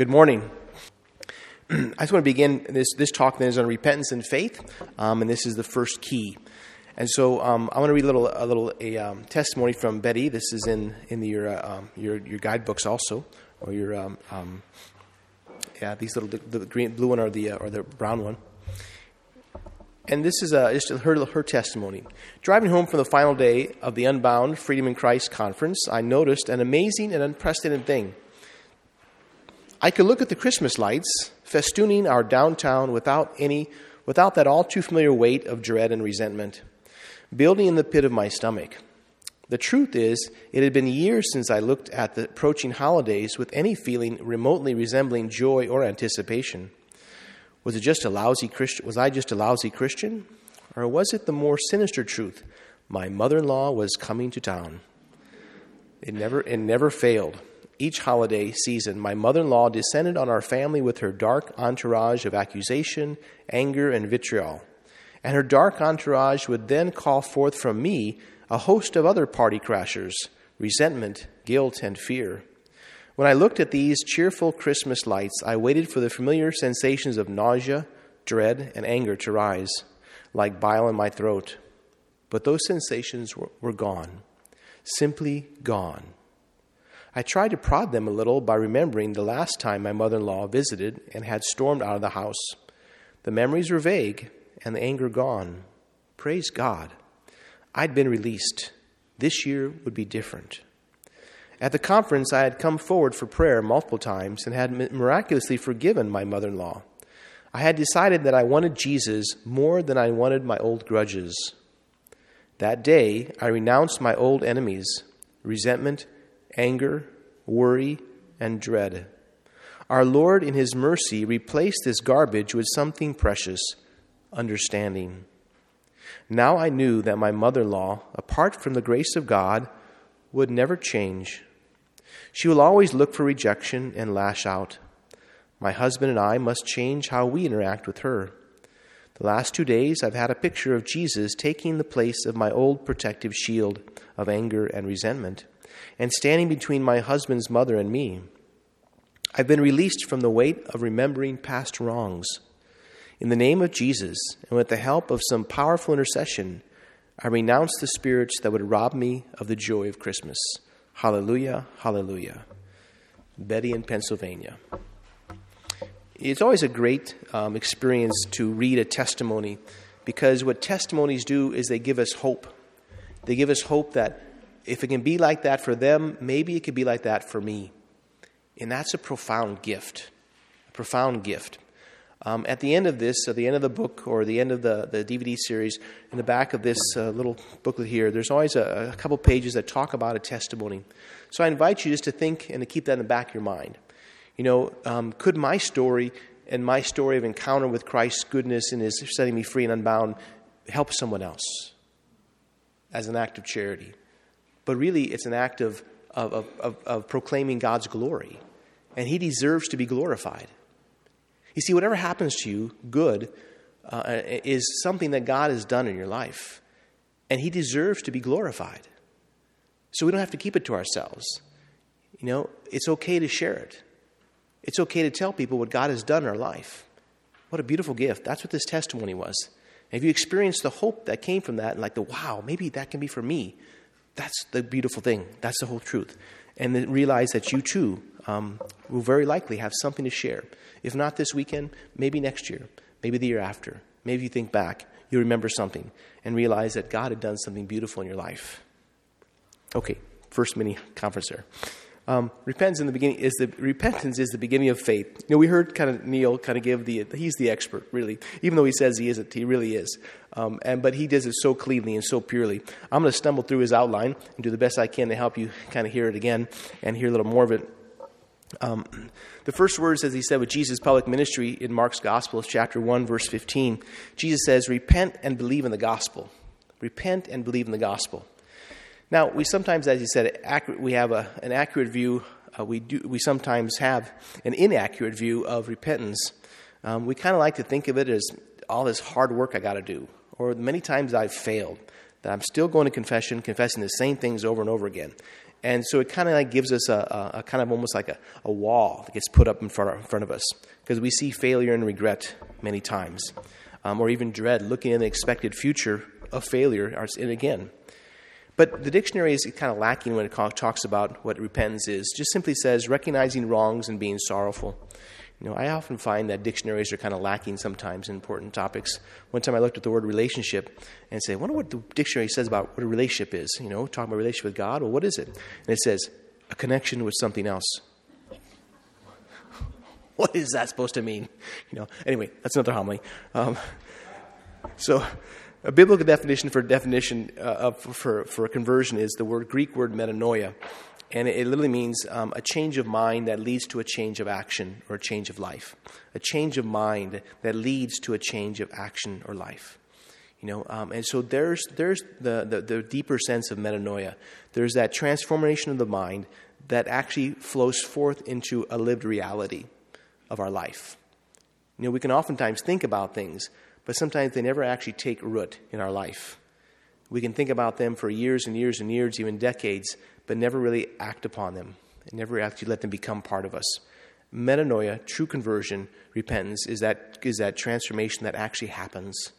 Good morning. I just want to begin this, this talk then is on repentance and faith, um, and this is the first key. And so um, I want to read a little, a little a, um, testimony from Betty. This is in, in the, your, uh, um, your, your guidebooks also, or your, um, um, yeah, these little, the, green, blue one or the, uh, or the brown one. And this is uh, just her, her testimony. Driving home from the final day of the Unbound Freedom in Christ conference, I noticed an amazing and unprecedented thing. I could look at the Christmas lights festooning our downtown without any without that all too familiar weight of dread and resentment building in the pit of my stomach. The truth is, it had been years since I looked at the approaching holidays with any feeling remotely resembling joy or anticipation. Was it just a lousy? Was I just a lousy Christian? Or was it the more sinister truth? My mother-in-law was coming to town. It never, it never failed each holiday season, my mother in law descended on our family with her dark entourage of accusation, anger, and vitriol. And her dark entourage would then call forth from me a host of other party crashers resentment, guilt, and fear. When I looked at these cheerful Christmas lights, I waited for the familiar sensations of nausea, dread, and anger to rise, like bile in my throat. But those sensations were, gone, simply gone. I tried to prod them a little by remembering the last time my mother in law visited and had stormed out of the house. The memories were vague and the anger gone. Praise God. I'd been released. This year would be different. At the conference, I had come forward for prayer multiple times and had miraculously forgiven my mother in law. I had decided that I wanted Jesus more than I wanted my old grudges. That day, I renounced my old enemies, resentment, anger, worry, and dread. Our Lord, in His mercy, replaced this garbage with something precious understanding. Now I knew that my mother in law, apart from the grace of God, would never change. She will always look for rejection and lash out. My husband and I must change how we interact with her. The last two days, I've had a picture of Jesus taking the place of my old protective shield of anger and resentment and standing between my husband's mother and me. I've been released from the weight of remembering past wrongs. In the name of Jesus, and with the help of some powerful intercession, I renounce the spirits that would rob me of the joy of Christmas. Hallelujah, hallelujah. Betty in Pennsylvania. It's always a great um, experience to read a testimony because what testimonies do is they give us hope. They give us hope that if it can be like that for them, maybe it could be like that for me. And that's a profound gift. A profound gift. Um, at the end of this, at the end of the book or the end of the, the DVD series, in the back of this uh, little booklet here, there's always a, a, couple pages that talk about a testimony. So I invite you just to think and to keep that in the back of your mind. You know, um, could my story and my story of encounter with Christ's goodness and His setting me free and unbound help someone else as an act of charity? But really it's an act of, of, of, of, proclaiming God's glory. And He deserves to be glorified. You see, whatever happens to you, good, uh, is something that God has done in your life. And He deserves to be glorified. So we don't have to keep it to ourselves. You know, it's okay to share it. It's okay to tell people what God has done in our life. What a beautiful gift. That's what this testimony was. And if you experience the hope that came from that and like the wow, maybe that can be for me, that's the beautiful thing. That's the whole truth. And then realize that you too um, will very likely have something to share. If not this weekend, maybe next year, maybe the year after. Maybe you think back, you remember something, and realize that God had done something beautiful in your life. Okay, first mini conference there. Um, repentance in the beginning is the repentance is the beginning of faith. You know, we heard kind of Neal kind of give the he's the expert really, even though he says he isn't, he really is. Um, and but he does it so cleanly and so purely. I'm going to stumble through his outline and do the best I can to help you kind of hear it again and hear a little more of it. Um, the first words, as he said, with Jesus' public ministry in Mark's Gospel, chapter 1, verse 15, Jesus says, Repent and believe in the gospel. Repent and believe in the gospel. Now, we sometimes, as you said, accurate, we have a, an accurate view. Uh, we, do, we sometimes have an inaccurate view of repentance. Um, we kind of like to think of it as all this hard work I got to do, or many times I've failed, that I'm still going to confession, confessing the same things over and over again. And so it kind of like gives us a, a, a kind of almost like a, a, wall that gets put up in front of, in front of us because we see failure and regret many times, um, or even dread, looking in the expected future of failure and again. But the dictionary is kind of lacking when it talks about what repentance is. Just simply says recognizing wrongs and being sorrowful. You know, I often find that dictionaries are kind of lacking sometimes in important topics. One time I looked at the word relationship and said, I wonder what the dictionary says about what a relationship is. You know, talking about relationship with God. Well, what is it? And it says, a connection with something else. what is that supposed to mean? You know, anyway, that's another homily. Um, so, a biblical definition for definition uh, of, for, for conversion is the word Greek word metanoia and it, literally means um, a change of mind that leads to a change of action or a change of life. A change of mind that leads to a change of action or life. You know, um, and so there's there's the, the, the deeper sense of metanoia. There's that transformation of the mind that actually flows forth into a lived reality of our life. You know, we can oftentimes think about things, but sometimes they never actually take root in our life. We can think about them for years and years and years, even decades, but never really act upon them and never actually let them become part of us. Metanoia, true conversion, repentance, is that, is that transformation that actually happens.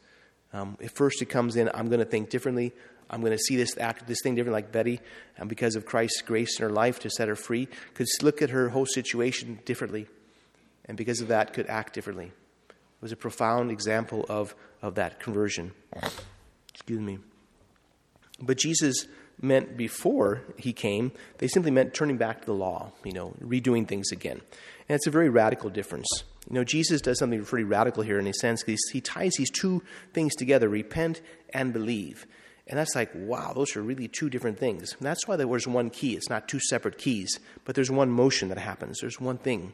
Um, at first, it comes in, I'm going to think differently. I'm going to see this act, this thing different, like Betty, and because of Christ's grace in her life to set her free, could look at her whole situation differently, and because of that, could act differently. Was a profound example of, of that conversion. Excuse me. But Jesus meant before he came, they simply meant turning back to the law, you know, redoing things again. And it's a very radical difference. You know, Jesus does something pretty radical here in a sense. He ties these two things together repent and believe. And that's like, wow, those are really two different things. And that's why there's one key. It's not two separate keys, but there's one motion that happens. There's one thing.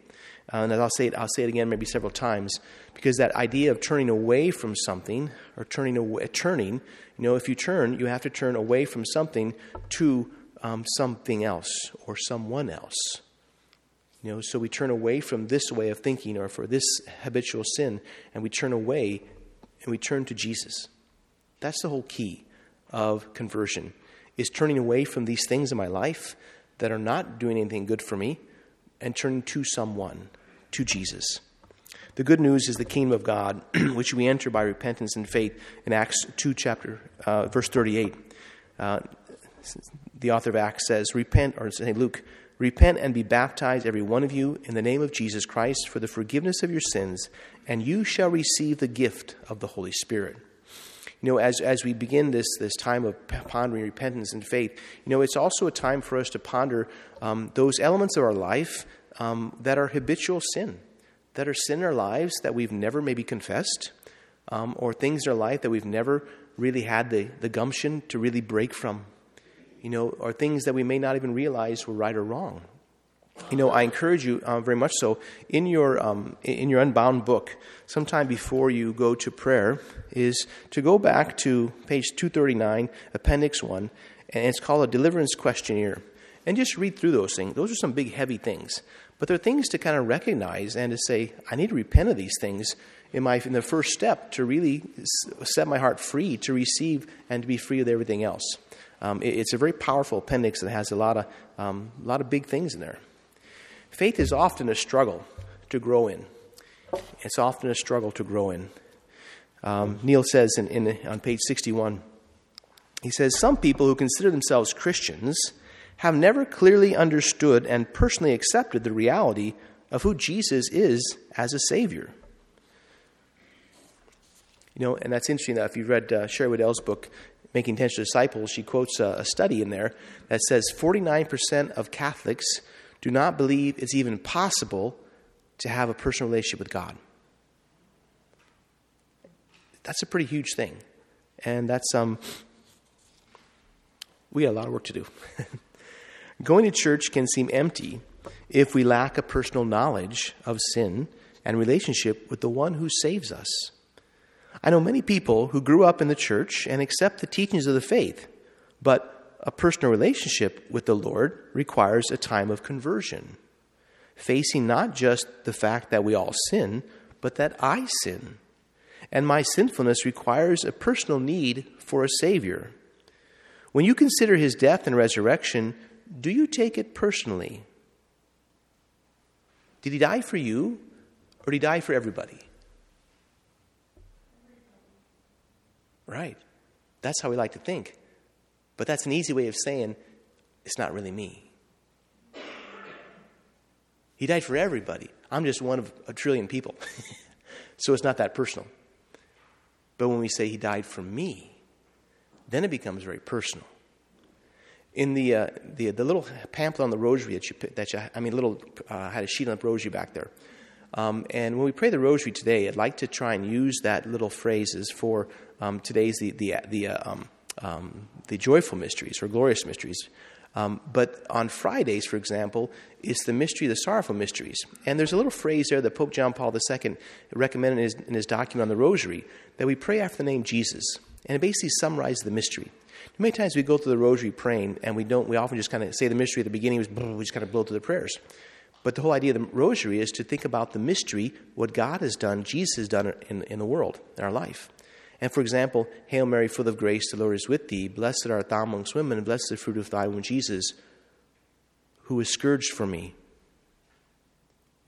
Uh, and I'll say it, I'll say it again, maybe several times, because that idea of turning away from something or turning away, turning, you know, if you turn, you have to turn away from something to um, something else or someone else. You know, so we turn away from this way of thinking or for this habitual sin, and we turn away and we turn to Jesus. That's the whole key of conversion is turning away from these things in my life that are not doing anything good for me and turning to someone, to Jesus. The good news is the kingdom of God, which we enter by repentance and faith in Acts 2, chapter, uh, verse 38. Uh, the author of Acts says, Repent, or say Luke, repent and be baptized, every one of you, in the name of Jesus Christ for the forgiveness of your sins, and you shall receive the gift of the Holy Spirit you know, as, as we begin this, this time of pondering repentance and faith, you know, it's also a time for us to ponder um, those elements of our life um, that are habitual sin, that are sin in our lives that we've never maybe confessed, um, or things in our life that we've never really had the, the gumption to really break from, you know, or things that we may not even realize were right or wrong you know, I encourage you uh, very much so in your um, in your unbound book, sometime before you go to prayer, is to go back to page two thirty nine, Appendix one, and it's called a deliverance questionnaire, and just read through those things. Those are some big, heavy things, but they're things to kind of recognize and to say, I need to repent of these things in my in the first step to really set my heart free to receive and to be free of everything else. Um, it, it's a very powerful appendix that has a lot of um, a lot of big things in there. Faith is often a struggle to grow in. It's often a struggle to grow in. Um, Neal says in, in, on page 61, he says, Some people who consider themselves Christians have never clearly understood and personally accepted the reality of who Jesus is as a Savior. You know, and that's interesting. That if you've read uh, Sherry Weddell's book, Making Intentional Disciples, she quotes a, a study in there that says 49% of Catholics do not believe it's even possible to have a personal relationship with God. That's a pretty huge thing. And that's, um, we got a lot of work to do. Going to church can seem empty if we lack a personal knowledge of sin and relationship with the one who saves us. I know many people who grew up in the church and accept the teachings of the faith, but a personal relationship with the Lord requires a time of conversion, facing not just the fact that we all sin, but that I sin. And my sinfulness requires a personal need for a Savior. When you consider his death and resurrection, do you take it personally? Did he die for you, or did he die for everybody? Right. That's how we like to think. But that's an easy way of saying it's not really me. He died for everybody. I'm just one of a trillion people. so it's not that personal. But when we say he died for me, then it becomes very personal. In the, uh, the, the little pamphlet on the rosary that you, that you I mean, little, uh, had a sheet on the rosary back there. Um, and when we pray the rosary today, I'd like to try and use that little phrases for um, today's the, the, the, uh, um, um, the joyful mysteries or glorious mysteries. Um, but on Fridays, for example, it's the mystery, the sorrowful mysteries. And there's a little phrase there that Pope John Paul II recommended in his, in his document on the Rosary that we pray after the name Jesus. And it basically summarizes the mystery. Many times we go through the Rosary praying, and we don't. We often just kind of say the mystery at the beginning. We just kind of blow through the prayers. But the whole idea of the Rosary is to think about the mystery, what God has done, Jesus has done in, in the world, in our life. And for example, Hail Mary, full of grace, the Lord is with thee. Blessed art thou amongst women, and blessed the fruit of thy womb, Jesus, who was scourged for me.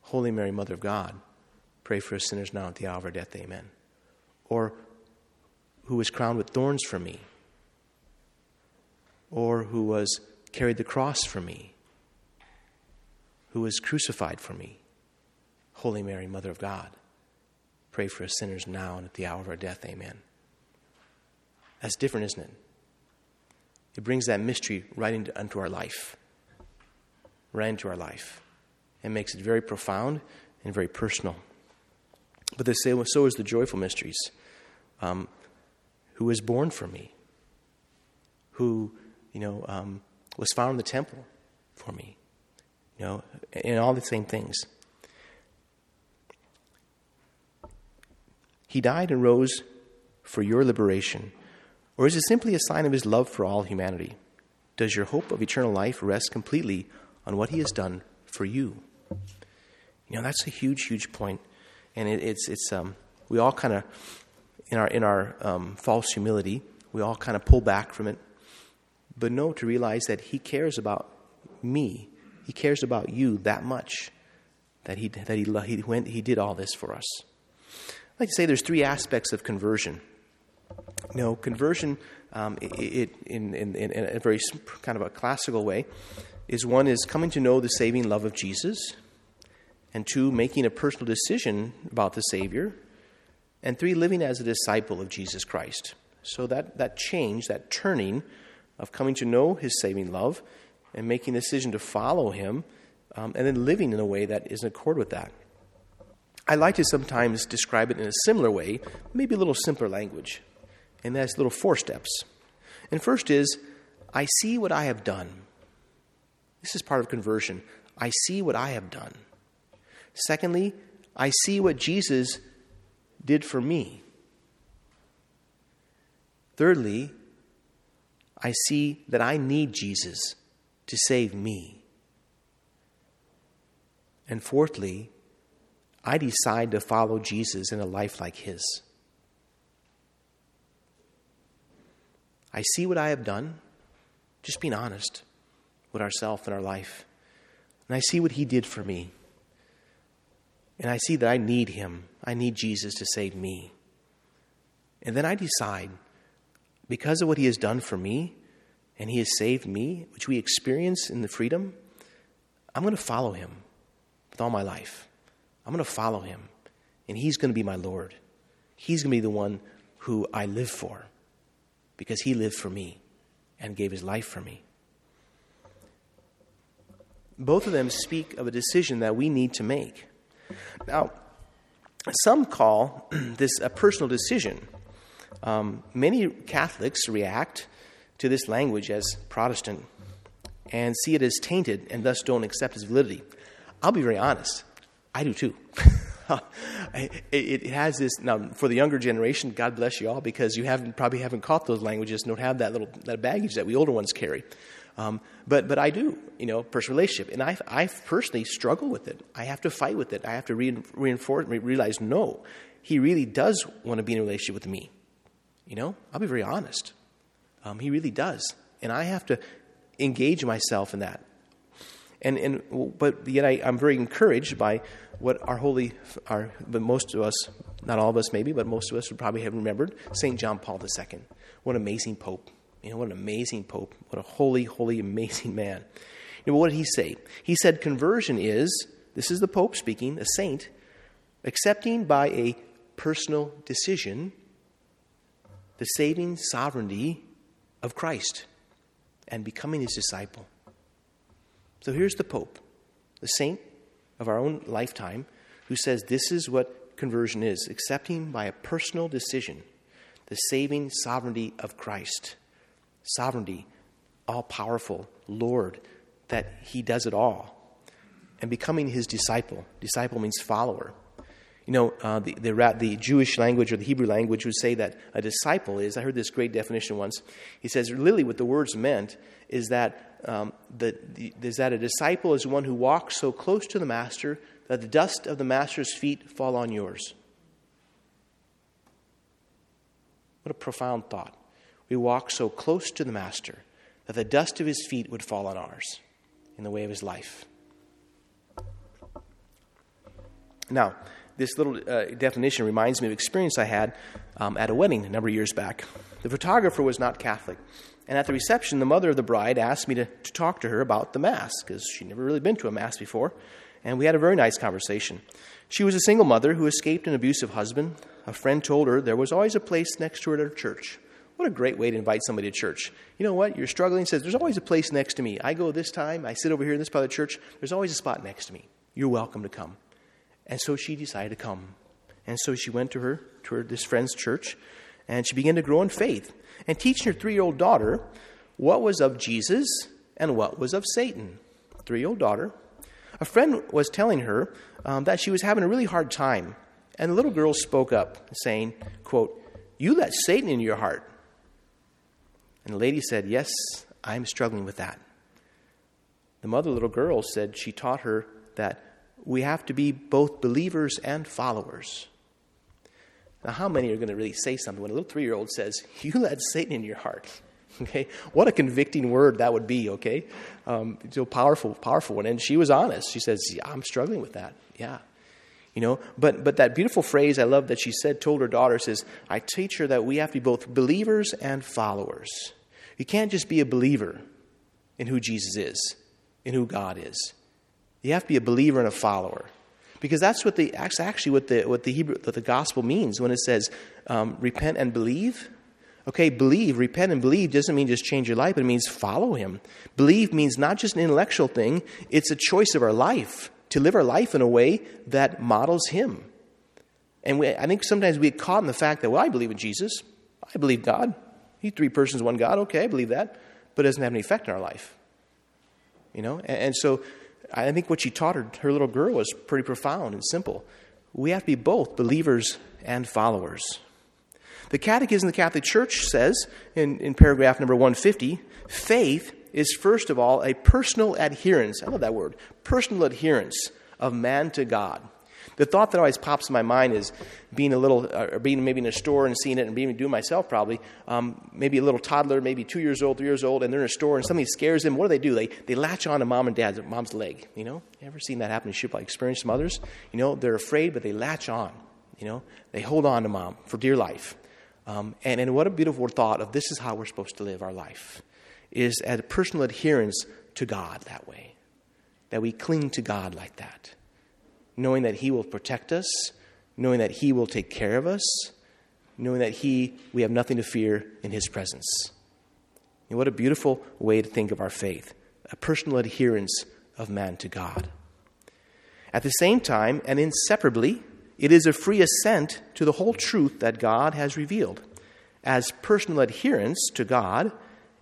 Holy Mary, Mother of God, pray for us sinners now at the hour of our death. Amen. Or who was crowned with thorns for me. Or who was carried the cross for me. Who was crucified for me. Holy Mary, Mother of God Pray for us sinners now and at the hour of our death. Amen. That's different, isn't it? It brings that mystery right into, into our life, right into our life, and makes it very profound and very personal. But they say, well, so is the joyful mysteries. Um, who was born for me? Who, you know, um, was found in the temple for me? You know, and all the same things. He died and rose for your liberation? Or is it simply a sign of his love for all humanity? Does your hope of eternal life rest completely on what he has done for you? You know, that's a huge, huge point. And it, it's, it's, um, we all kind of, in our, in our um, false humility, we all kind of pull back from it. But no, to realize that he cares about me, he cares about you that much that he, that he, he, went, he did all this for us. Like to say there's three aspects of conversion. You know, conversion, um, it, it, in, in, in a very kind of a classical way, is one is coming to know the saving love of Jesus, and two, making a personal decision about the Savior, and three, living as a disciple of Jesus Christ. So that, that change, that turning of coming to know His saving love and making a decision to follow Him, um, and then living in a way that is in accord with that. I like to sometimes describe it in a similar way, maybe a little simpler language. And that's little four steps. And first is, I see what I have done. This is part of conversion. I see what I have done. Secondly, I see what Jesus did for me. Thirdly, I see that I need Jesus to save me. And fourthly, I decide to follow Jesus in a life like his. I see what I have done, just being honest with ourselves and our life. And I see what he did for me. And I see that I need him. I need Jesus to save me. And then I decide, because of what he has done for me, and he has saved me, which we experience in the freedom, I'm going to follow him with all my life. I'm going to follow him, and he's going to be my Lord. He's going to be the one who I live for because he lived for me and gave his life for me. Both of them speak of a decision that we need to make. Now, some call this a personal decision. Um, many Catholics react to this language as Protestant and see it as tainted and thus don't accept its validity. I'll be very honest. I do too. it, has this now for the younger generation. God bless you all because you haven't probably haven't caught those languages, don't have that little that baggage that we older ones carry. Um, but but I do, you know, personal relationship, and I I personally struggle with it. I have to fight with it. I have to re- reinforce, realize no, he really does want to be in a relationship with me. You know, I'll be very honest. Um, he really does, and I have to engage myself in that. And, and but yet I, I'm very encouraged by what our holy, our, but most of us, not all of us maybe, but most of us would probably have remembered St. John Paul II. What an amazing pope. You know, what an amazing pope. What a holy, holy, amazing man. You know, what did he say? He said conversion is, this is the pope speaking, a saint, accepting by a personal decision the saving sovereignty of Christ and becoming his disciple. So here's the Pope, the saint of our own lifetime, who says this is what conversion is accepting by a personal decision the saving sovereignty of Christ. Sovereignty, all powerful, Lord, that he does it all. And becoming his disciple. Disciple means follower. You know, uh, the, the, the, Jewish language or the Hebrew language would say that a disciple is, I heard this great definition once. He says, literally, what the words meant is that, um, the, the, is that a disciple is one who walks so close to the master that the dust of the master's feet fall on yours. What a profound thought. We walk so close to the master that the dust of his feet would fall on ours in the way of his life. Now, this little uh, definition reminds me of an experience I had um, at a wedding a number of years back. The photographer was not Catholic. And at the reception, the mother of the bride asked me to, to talk to her about the Mass, because she'd never really been to a Mass before. And we had a very nice conversation. She was a single mother who escaped an abusive husband. A friend told her there was always a place next to her at her church. What a great way to invite somebody to church. You know what? You're struggling, says, There's always a place next to me. I go this time, I sit over here in this part of the church, there's always a spot next to me. You're welcome to come. And so she decided to come. And so she went to her, to her, this friend's church, and she began to grow in faith and teaching her three year old daughter what was of Jesus and what was of Satan. Three year old daughter. A friend was telling her um, that she was having a really hard time, and the little girl spoke up, saying, quote, You let Satan in your heart. And the lady said, Yes, I'm struggling with that. The mother, little girl, said she taught her that we have to be both believers and followers. Now, how many are going to really say something when a little three year old says, You let Satan in your heart? Okay, what a convicting word that would be, okay? Um, so powerful, powerful one. And she was honest. She says, yeah, I'm struggling with that. Yeah. You know, but, but that beautiful phrase I love that she said, told her daughter, says, I teach her that we have to be both believers and followers. You can't just be a believer in who Jesus is, in who God is. You have to be a believer and a follower. Because that's what the, actually what the, what the Hebrew, what the gospel means when it says um, repent and believe. Okay, believe, repent and believe doesn't mean just change your life, it means follow him. Believe means not just an intellectual thing, it's a choice of our life to live our life in a way that models him. And we, I think sometimes we get caught in the fact that, well, I believe in Jesus. I believe God. He three persons, one God. Okay, I believe that. But it doesn't have any effect in our life. You know? And, and so I think what she taught her, her little girl was pretty profound and simple. We have to be both believers and followers. The Catechism of the Catholic Church says in, in paragraph number 150 faith is first of all a personal adherence. I love that word personal adherence of man to God. The thought that always pops in my mind is being a little, uh, or being maybe in a store and seeing it and being doing myself probably. Um, maybe a little toddler, maybe two years old, three years old, and they're in a store and something scares them. What do they do? They, they latch on to mom and dad's, mom's leg. You know, you ever seen that happen in ship? Like experienced others. You know, they're afraid, but they latch on. You know, they hold on to mom for dear life. Um, and, and what a beautiful thought of this is how we're supposed to live our life is a personal adherence to God that way. That we cling to God like that knowing that He will protect us, knowing that He will take care of us, knowing that He, we have nothing to fear in His presence. And what a beautiful way to think of our faith a personal adherence of man to God. At the same time, and inseparably, it is a free assent to the whole truth that God has revealed. As personal adherence to God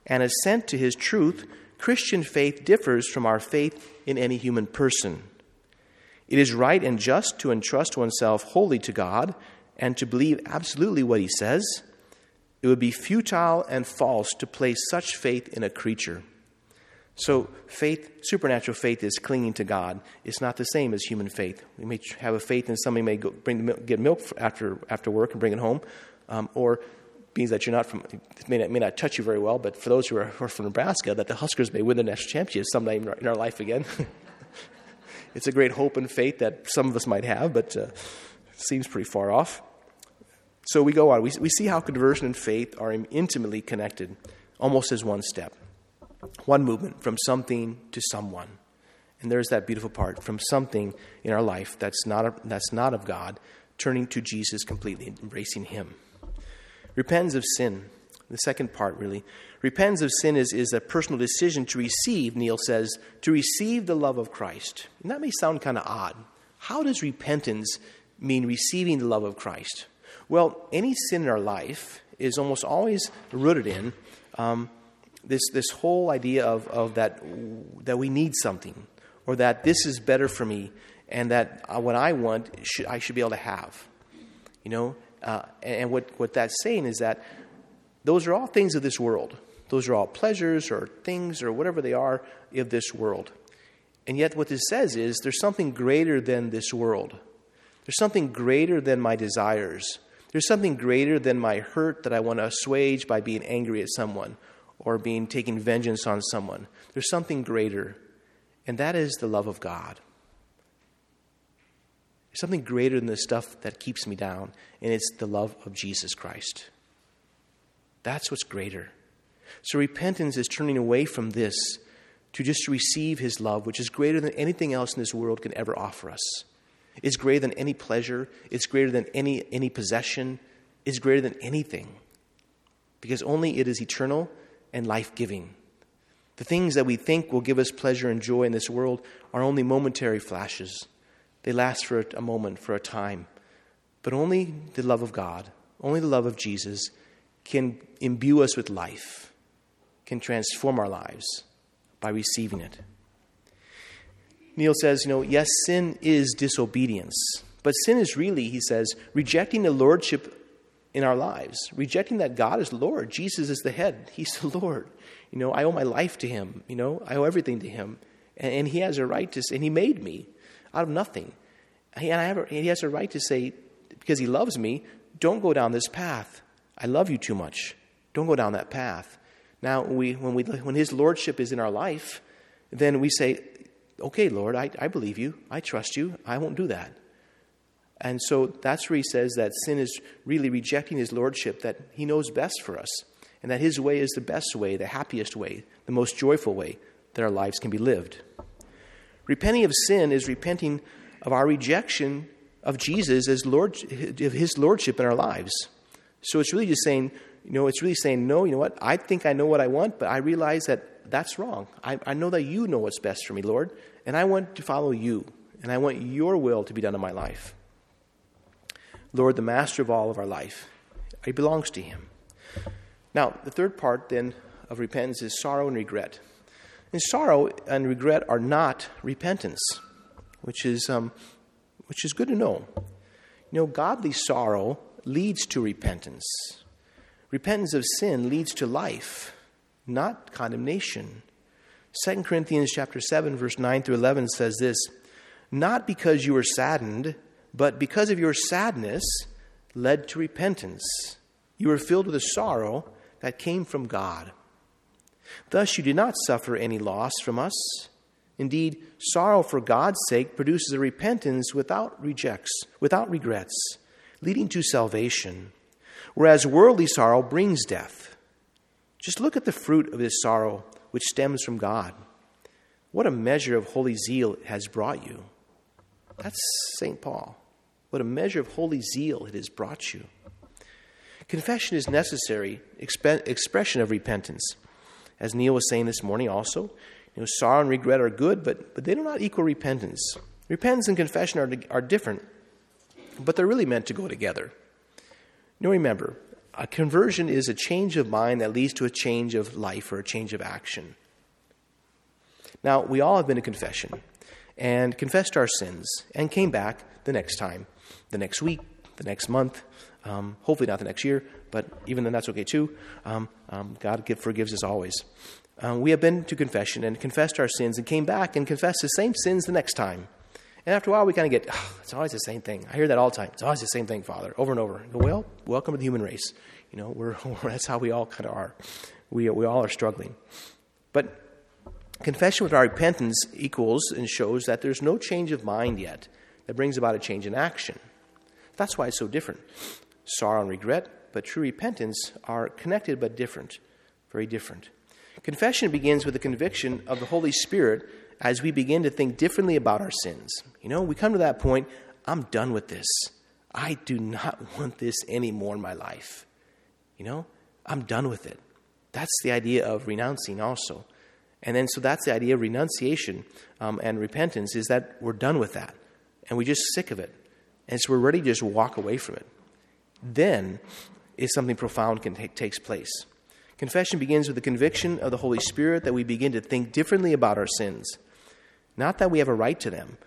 and assent to His truth, Christian faith differs from our faith in any human person. It is right and just to entrust oneself wholly to God and to believe absolutely what He says. It would be futile and false to place such faith in a creature. So, faith, supernatural faith, is clinging to God. It's not the same as human faith. We may have a faith in somebody may go, bring get milk after after work and bring it home, um, or means that you're not from, may not, may not touch you very well, but for those who are, who are from Nebraska, that the Huskers may win the national championship someday in our, in our life again. it's a great hope and faith that some of us might have, but uh, seems pretty far off. So we go on. We, we see how conversion and faith are intimately connected, almost as one step, one movement from something to someone. And there's that beautiful part from something in our life that's not, a, that's not of God, turning to Jesus completely, embracing Him. Repentance of sin, the second part really. Repentance of sin is, is a personal decision to receive, Neal says, to receive the love of Christ. And that may sound kind of odd. How does repentance mean receiving the love of Christ? Well, any sin in our life is almost always rooted in um, this, this whole idea of, of that, that we need something or that this is better for me and that uh, what I want, should, I should be able to have. You know, uh, and what, what that's saying is that those are all things of this world. Those are all pleasures or things or whatever they are of this world. And yet, what this says is there's something greater than this world. There's something greater than my desires. There's something greater than my hurt that I want to assuage by being angry at someone or being taking vengeance on someone. There's something greater and that is the love of God. There's something greater than the stuff that keeps me down, and it's the love of Jesus Christ. That's what's greater. So repentance is turning away from this to just receive his love, which is greater than anything else in this world can ever offer us. It's greater than any pleasure, it's greater than any, any possession, it's greater than anything. Because only it is eternal and life giving. The things that we think will give us pleasure and joy in this world are only momentary flashes. They last for a moment, for a time. But only the love of God, only the love of Jesus can imbue us with life, can transform our lives by receiving it. Neal says, you know, yes, sin is disobedience, but sin is really, he says, rejecting the lordship in our lives, rejecting that God is Lord, Jesus is the head, He's the Lord. You know, I owe my life to him. You know, I owe everything to him. And, and he has a right to say, and he made me out of nothing. And, have and he has a right to say, because he loves me, don't go down this path. I love you too much. Don't go down that path. Now, we, when, we, when his lordship is in our life, then we say, okay, Lord, I, I believe you. I trust you. I won't do that. And so that's where he says that sin is really rejecting his lordship, that he knows best for us and that His way is the best way, the happiest way, the most joyful way that our lives can be lived. Repenting of sin is repenting of our rejection of Jesus as Lord, of His Lordship in our lives. So it's really just saying, you know, it's really saying, no, you know what? I think I know what I want, but I realize that that's wrong. I, I know that you know what's best for me, Lord, and I want to follow you, and I want your will to be done in my life. Lord, the master of all of our life, it belongs to Him. Now, the third part then of repentance is sorrow and regret. And sorrow and regret are not repentance, which is, um, which is good to know. You know, godly sorrow leads to repentance. Repentance of sin leads to life, not condemnation. 2 Corinthians chapter 7 verse 9 through 11 says this, not because you were saddened, but because of your sadness led to repentance. You were filled with a sorrow that came from God. Thus, you did not suffer any loss from us. Indeed, sorrow for God's sake produces a repentance without rejects, without regrets, leading to salvation, whereas worldly sorrow brings death. Just look at the fruit of this sorrow which stems from God. What a measure of holy zeal it has brought you. That's St. Paul. What a measure of holy zeal it has brought you. Confession is necessary exp- expression of repentance. As Neal was saying this morning also, you know, sorrow and regret are good, but, but they do not equal repentance. Repentance and confession are, are different, but they're really meant to go together. Now remember, a conversion is a change of mind that leads to a change of life or a change of action. Now, we all have been to confession and confessed our sins and came back the next time, the next week, the next month, um, hopefully not the next year, but even then that's okay too. Um, um, God give, forgives us always. Um, we have been to confession and confessed our sins and came back and confessed the same sins the next time. And after a while, we kind of get, oh, it's always the same thing. I hear that all the time. It's always the same thing, Father, over and over. Go, well, welcome to the human race. You know, we're, that's how we all kind of are. We, we all are struggling. But confession without repentance equals and shows that there's no change of mind yet that brings about a change in action. That's why it's so different. Sorrow and regret, but true repentance are connected but different, very different. Confession begins with the conviction of the Holy Spirit as we begin to think differently about our sins. You know, we come to that point I'm done with this. I do not want this anymore in my life. You know, I'm done with it. That's the idea of renouncing, also. And then, so that's the idea of renunciation um, and repentance is that we're done with that. And we're just sick of it. And so we're ready to just walk away from it. Then is something profound can take, takes place. Confession begins with the conviction of the Holy Spirit that we begin to think differently about our sins. Not that we have a right to them,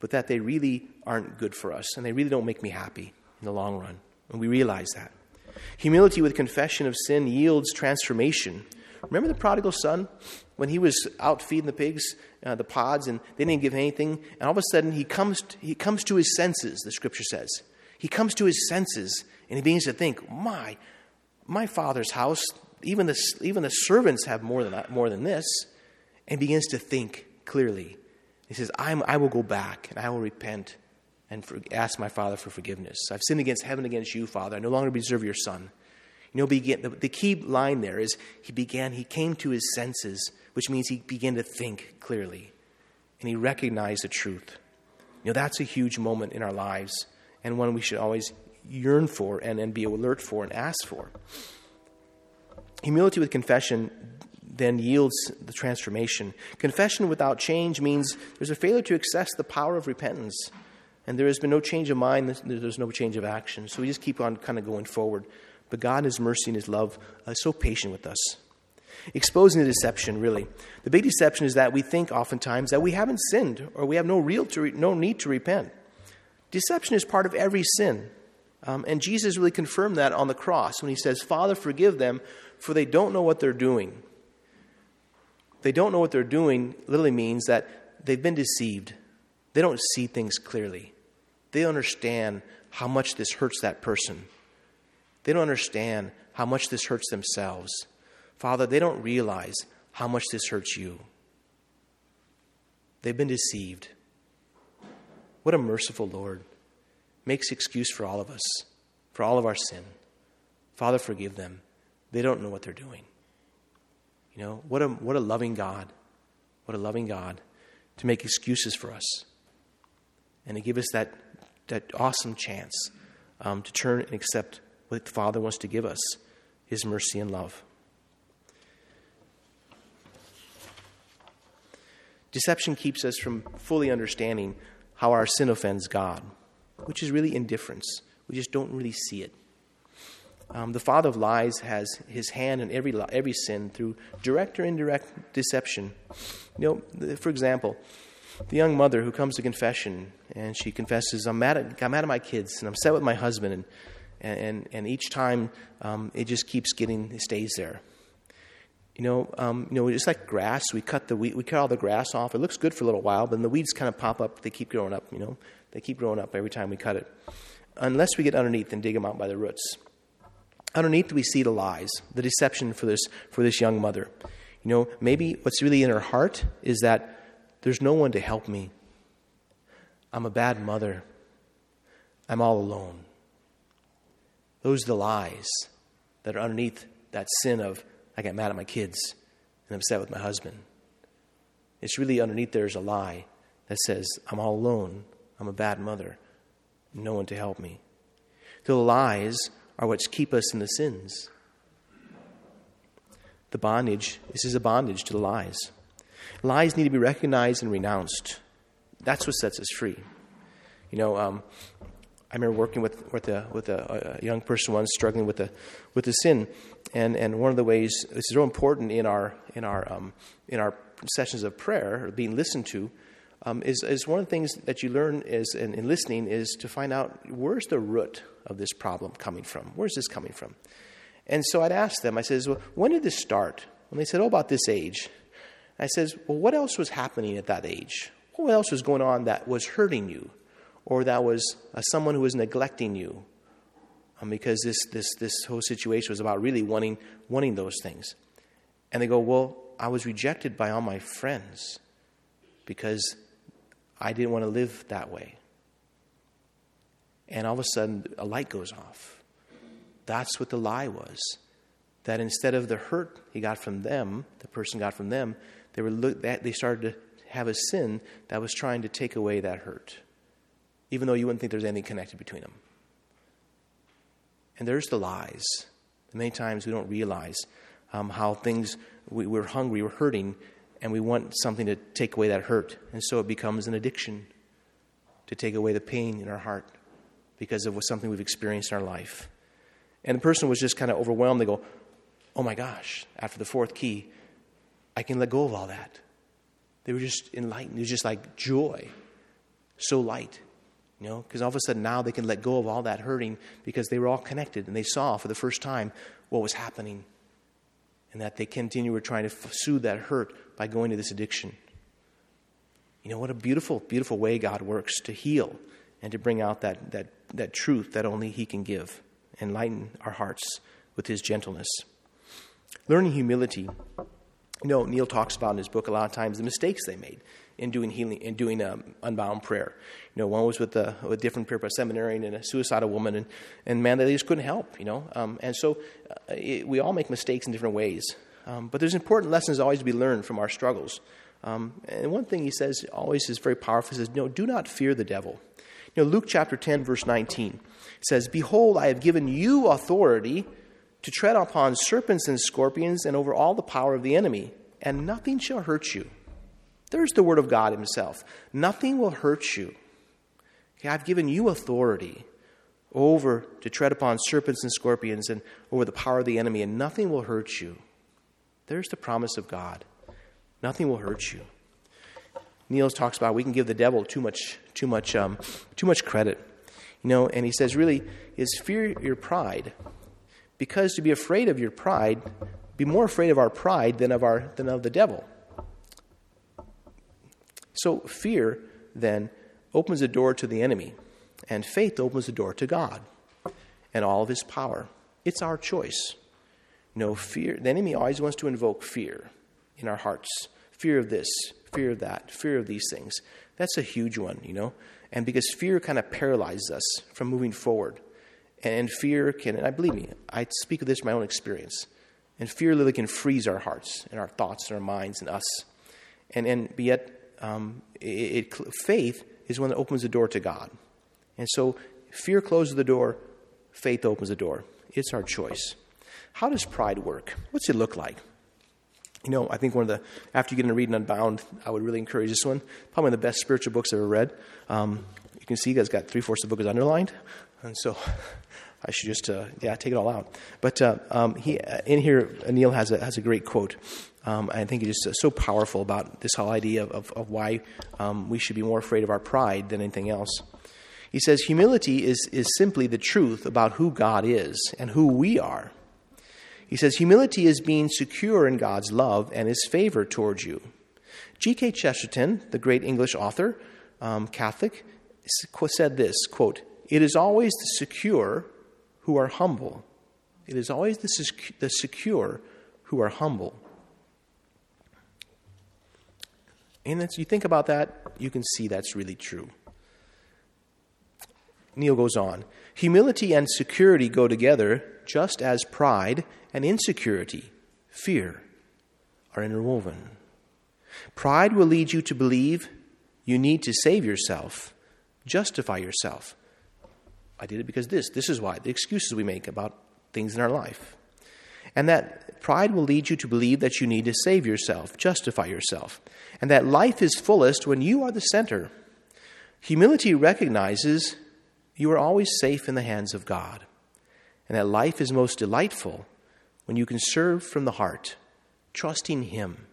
but that they really aren't good for us and they really don't make me happy in the long run. And we realize that. Humility with confession of sin yields transformation. Remember the prodigal son? When he was out feeding the pigs, uh, the pods, and they didn't give anything, and all of a sudden he comes, to, he comes to his senses, the scripture says. He comes to his senses and he begins to think, my, my father's house, even the, even the servants have more than, more than this, and begins to think clearly. He says, i will go back and I will repent and for, ask my Father for forgiveness. I've sinned against heaven, against you, Father. I no longer deserve your Son. You know, begin, the, the key line there is he began, he came to his senses, which means he began to think clearly, and he recognized the truth. You know, that's a huge moment in our lives, and one we should always yearn for and, and be alert for and ask for. Humility with confession then yields the transformation. Confession without change means there's a failure to access the power of repentance. And there has been no change of mind, there's no change of action. So we just keep on kind of going forward. But God, in His mercy and His love, is so patient with us. Exposing the deception, really. The big deception is that we think oftentimes that we haven't sinned or we have no, real re- no need to repent. Deception is part of every sin. Um, and Jesus really confirmed that on the cross when He says, Father, forgive them, for they don't know what they're doing. They don't know what they're doing literally means that they've been deceived. They don't see things clearly. They don't understand how much this hurts that person. They don't understand how much this hurts themselves. Father, they don't realize how much this hurts you. They've been deceived. What a merciful Lord. Makes excuse for all of us, for all of our sin. Father, forgive them. They don't know what they're doing. You know, what a, what a loving God. What a loving God to make excuses for us and to give us that, that awesome chance um, to turn and accept what the Father wants to give us His mercy and love. Deception keeps us from fully understanding how our sin offends God, which is really indifference. We just don't really see it. Um, the father of lies has his hand in every, every sin through direct or indirect deception. You know, for example, the young mother who comes to confession and she confesses, I'm mad at, I'm mad at my kids and I'm upset with my husband. And, and, and each time um, it just keeps getting, it stays there. You know, um, you know, it's like grass. We cut the we cut all the grass off. It looks good for a little while, but then the weeds kind of pop up. They keep growing up. You know, they keep growing up every time we cut it, unless we get underneath and dig them out by the roots. Underneath, we see the lies, the deception for this, for this young mother. You know, maybe what's really in her heart is that there's no one to help me. I'm a bad mother. I'm all alone. Those are the lies that are underneath that sin of, I got mad at my kids and I'm upset with my husband. It's really underneath there's a lie that says, I'm all alone. I'm a bad mother. No one to help me. The lies are what keep us in the sins. The bondage, this is a bondage to the lies. Lies need to be recognized and renounced. That's what sets us free. You know, um, I remember working with, with, a, with a, a, young person once struggling with a, with a sin. And, and one of the ways, this is real important in our, in our, um, in our sessions of prayer, or being listened to, um, is, is one of the things that you learn is in, in listening is to find out where's the root of this problem coming from? Where's this coming from? And so I'd ask them, I says, well, when did this start? And they said, oh, about this age. I says, well, what else was happening at that age? What else was going on that was hurting you? Or that was uh, someone who was neglecting you? um, because this, this, this whole situation was about really wanting, wanting those things. And they go, Well, I was rejected by all my friends because I didn't want to live that way. And all of a sudden, a light goes off. That's what the lie was. That instead of the hurt he got from them, the person got from them, they, were look, they started to have a sin that was trying to take away that hurt, even though you wouldn't think there's anything connected between them. And there's the lies. Many times we don't realize um, how things, we, we're hungry, we're hurting, and we want something to take away that hurt. And so it becomes an addiction to take away the pain in our heart because of something we've experienced in our life. And the person was just kind of overwhelmed. They go, Oh my gosh, after the fourth key, I can let go of all that. They were just enlightened. It was just like joy, so light. You know, because all of a sudden now they can let go of all that hurting because they were all connected and they saw for the first time what was happening and that they continue were trying to soothe that hurt by going to this addiction. You know, what a beautiful, beautiful way God works to heal and to bring out that, that, that truth that only He can give, enlighten our hearts with His gentleness. Learning humility. You know, Neal talks about in his book a lot of times the mistakes they made in doing healing, in doing um, unbound prayer. You know, one was with a, a different prayer, a seminarian and a suicidal woman, and, and man, they just couldn't help, you know. Um, and so uh, it, we all make mistakes in different ways. Um, but there's important lessons always to be learned from our struggles. Um, and one thing he says always is very powerful. He says, No, do not fear the devil. You know, Luke chapter 10, verse 19 says, Behold, I have given you authority to tread upon serpents and scorpions and over all the power of the enemy, and nothing shall hurt you. There's the word of God himself. Nothing will hurt you. Okay, I've given you authority over to tread upon serpents and scorpions and over the power of the enemy, and nothing will hurt you. There's the promise of God. Nothing will hurt you. Niels talks about we can give the devil too much, too much, um, too much credit. You know, and he says, really, is fear your pride. Because to be afraid of your pride, be more afraid of our pride than of, our, than of the devil. So fear, then, opens the door to the enemy, and faith opens the door to God and all of his power. It's our choice. No fear. The enemy always wants to invoke fear in our hearts fear of this, fear of that, fear of these things. That's a huge one, you know? And because fear kind of paralyzes us from moving forward. And fear can, and I believe me, I speak of this from my own experience. And fear literally can freeze our hearts and our thoughts and our minds and us. And, and yet, um, it, it, faith is one that opens the door to God. And so, fear closes the door, faith opens the door. It's our choice. How does pride work? What's it look like? You know, I think one of the, after you get into reading Unbound, I would really encourage this one. Probably one of the best spiritual books I've ever read. Um, you can see guys got three fourths of the book is underlined. And so I should just, uh, yeah, take it all out. But uh, um, he, uh, in here, Neal has a, has a great quote. Um, I think it's just so powerful about this whole idea of, of, of why um, we should be more afraid of our pride than anything else. He says, Humility is, is simply the truth about who God is and who we are. He says, Humility is being secure in God's love and his favor towards you. G.K. Chesterton, the great English author, um, Catholic, said this quote, It is always the secure who are humble. It is always the, sec- the secure who are humble. And as you think about that, you can see that's really true. Neal goes on Humility and security go together just as pride and insecurity, fear, are interwoven. Pride will lead you to believe you need to save yourself, justify yourself. I did it because this, this is why, the excuses we make about things in our life. And that pride will lead you to believe that you need to save yourself, justify yourself, and that life is fullest when you are the center. Humility recognizes you are always safe in the hands of God, and that life is most delightful when you can serve from the heart, trusting Him.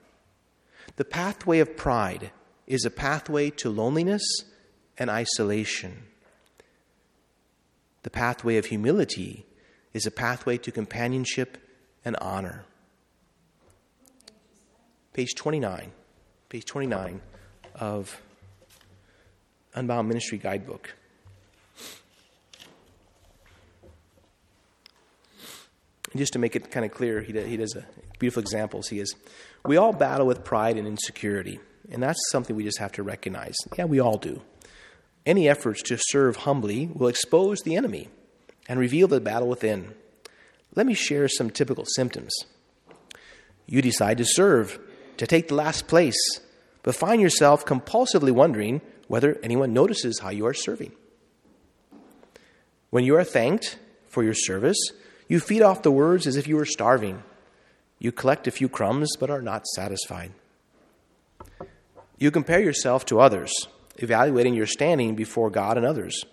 The pathway of pride is a pathway to loneliness and isolation. The pathway of humility is a pathway to companionship and honor. Page 29, page 29 of Unbound Ministry Guidebook. Just to make it kind of clear, he does, he does a beautiful examples. He is, we all battle with pride and insecurity, and that's something we just have to recognize. Yeah, we all do. Any efforts to serve humbly will expose the enemy and reveal the battle within. Let me share some typical symptoms. You decide to serve, to take the last place, but find yourself compulsively wondering whether anyone notices how you are serving. When you are thanked for your service, you feed off the words as if you were starving. You collect a few crumbs but are not satisfied. You compare yourself to others, evaluating your standing before God and others.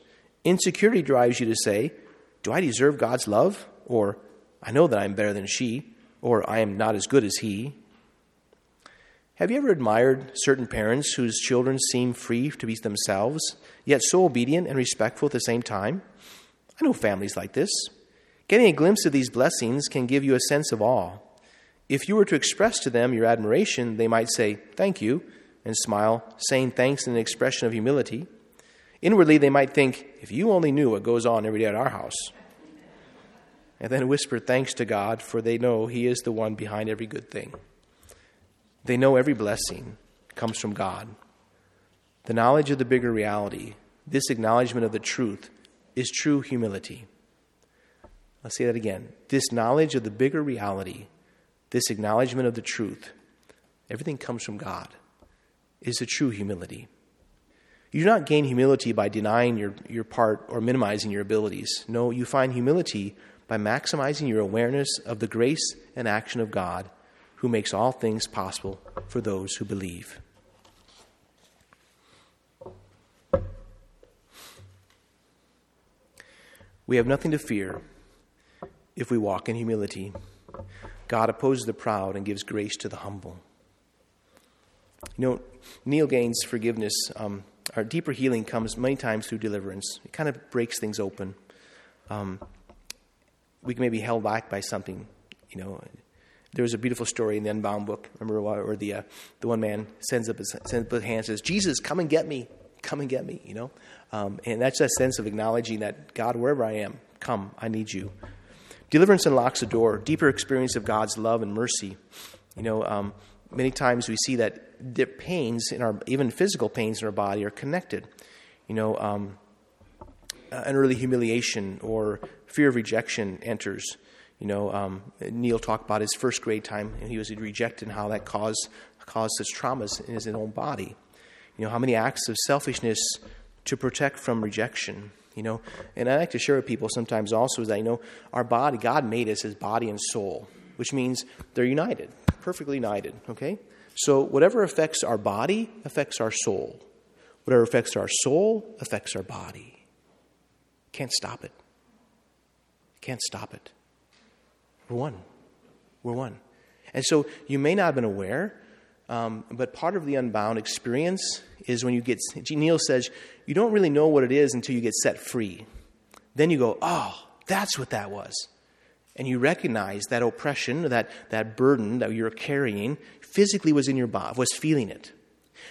Insecurity drives you to say, Do I deserve God's love? Or, I know that I'm better than she, or I am not as good as he. Have you ever admired certain parents whose children seem free to be themselves, yet so obedient and respectful at the same time? I know families like this. Getting a glimpse of these blessings can give you a sense of awe. If you were to express to them your admiration, they might say, Thank you, and smile, saying thanks in an expression of humility. Inwardly, they might think, If you only knew what goes on every day at our house. And then whisper thanks to God, for they know He is the one behind every good thing. They know every blessing comes from God. The knowledge of the bigger reality, this acknowledgement of the truth, is true humility. I'll say that again. This knowledge of the bigger reality, this acknowledgement of the truth, everything comes from God, is the true humility. You do not gain humility by denying your, your part or minimizing your abilities. No, you find humility by maximizing your awareness of the grace and action of God who makes all things possible for those who believe. We have nothing to fear if we walk in humility. God opposes the proud and gives grace to the humble. You know, Neal Gaines' forgiveness, um, our deeper healing comes many times through deliverance. It kind of breaks things open. Um, we may be held back by something. You know, there was a beautiful story in the Unbound book. Remember, where the uh, the one man sends up his sends up his hand, and says, "Jesus, come and get me, come and get me." You know, um, and that's that sense of acknowledging that God, wherever I am, come, I need you. Deliverance unlocks a door, deeper experience of God's love and mercy. You know, um, many times we see that the pains in our, even physical pains in our body, are connected. You know, um, an early humiliation or fear of rejection enters. You know, um, Neal talked about his first grade time, and he was rejected, and how that caused caused such traumas in his own body. You know, how many acts of selfishness to protect from rejection you know? And i like to share with people sometimes also is that you know our body god made us as body and soul which means they're united perfectly united okay? So whatever affects our body affects our soul. Whatever affects our soul affects our body. Can't stop it. Can't stop it. We're one. We're one. And so you may not have been aware um, but part of the unbound experience is when you get, Neal says, you don't really know what it is until you get set free. Then you go, oh, that's what that was. And you recognize that oppression, that, that burden that you're carrying physically was in your body, was feeling it.